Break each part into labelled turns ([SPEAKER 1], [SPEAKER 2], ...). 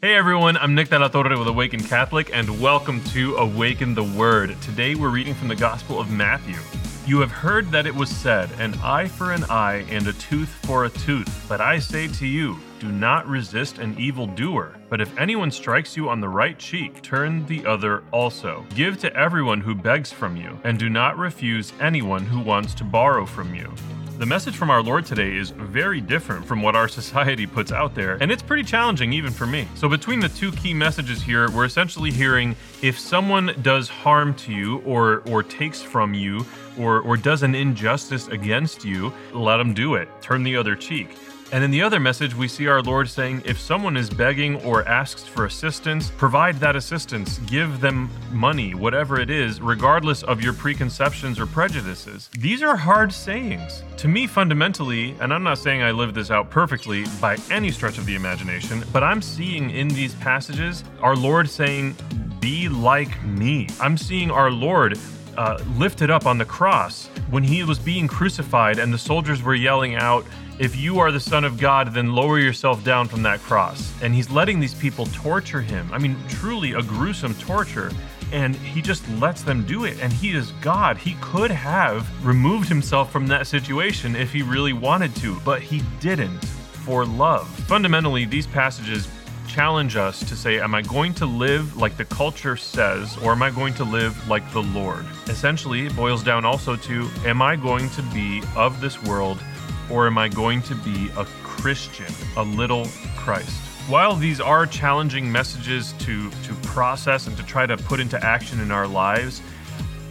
[SPEAKER 1] Hey everyone, I'm Nick de Torre with Awaken Catholic, and welcome to Awaken the Word. Today we're reading from the Gospel of Matthew. You have heard that it was said, an eye for an eye and a tooth for a tooth. But I say to you, do not resist an evildoer. But if anyone strikes you on the right cheek, turn the other also. Give to everyone who begs from you, and do not refuse anyone who wants to borrow from you. The message from our Lord today is very different from what our society puts out there, and it's pretty challenging even for me. So, between the two key messages here, we're essentially hearing if someone does harm to you or, or takes from you or, or does an injustice against you, let them do it. Turn the other cheek. And in the other message, we see our Lord saying, if someone is begging or asks for assistance, provide that assistance. Give them money, whatever it is, regardless of your preconceptions or prejudices. These are hard sayings. To me, fundamentally, and I'm not saying I live this out perfectly by any stretch of the imagination, but I'm seeing in these passages our Lord saying, be like me. I'm seeing our Lord uh, lifted up on the cross when he was being crucified and the soldiers were yelling out, if you are the Son of God, then lower yourself down from that cross. And he's letting these people torture him. I mean, truly a gruesome torture. And he just lets them do it. And he is God. He could have removed himself from that situation if he really wanted to, but he didn't for love. Fundamentally, these passages challenge us to say, Am I going to live like the culture says, or am I going to live like the Lord? Essentially, it boils down also to, Am I going to be of this world or am I going to be a Christian, a little Christ? While these are challenging messages to, to process and to try to put into action in our lives,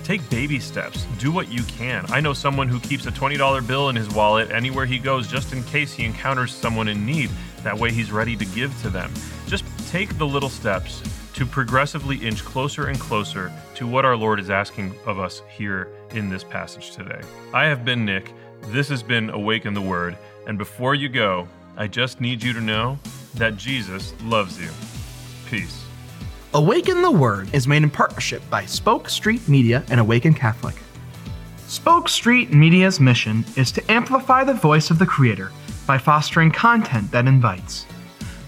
[SPEAKER 1] take baby steps. Do what you can. I know someone who keeps a $20 bill in his wallet anywhere he goes just in case he encounters someone in need. That way he's ready to give to them. Just take the little steps to progressively inch closer and closer to what our Lord is asking of us here in this passage today. I have been Nick. This has been Awaken the Word. And before you go, I just need you to know that Jesus loves you. Peace.
[SPEAKER 2] Awaken the Word is made in partnership by Spoke Street Media and Awaken Catholic. Spoke Street Media's mission is to amplify the voice of the Creator by fostering content that invites.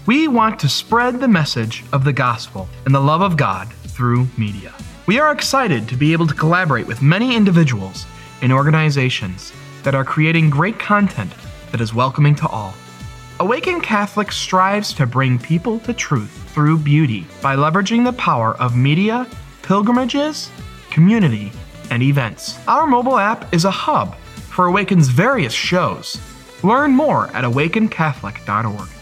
[SPEAKER 2] We want to spread the message of the gospel and the love of God through media. We are excited to be able to collaborate with many individuals and organizations that are creating great content that is welcoming to all. Awaken Catholic strives to bring people to truth through beauty by leveraging the power of media, pilgrimages, community, and events. Our mobile app is a hub for Awaken's various shows. Learn more at awakencatholic.org.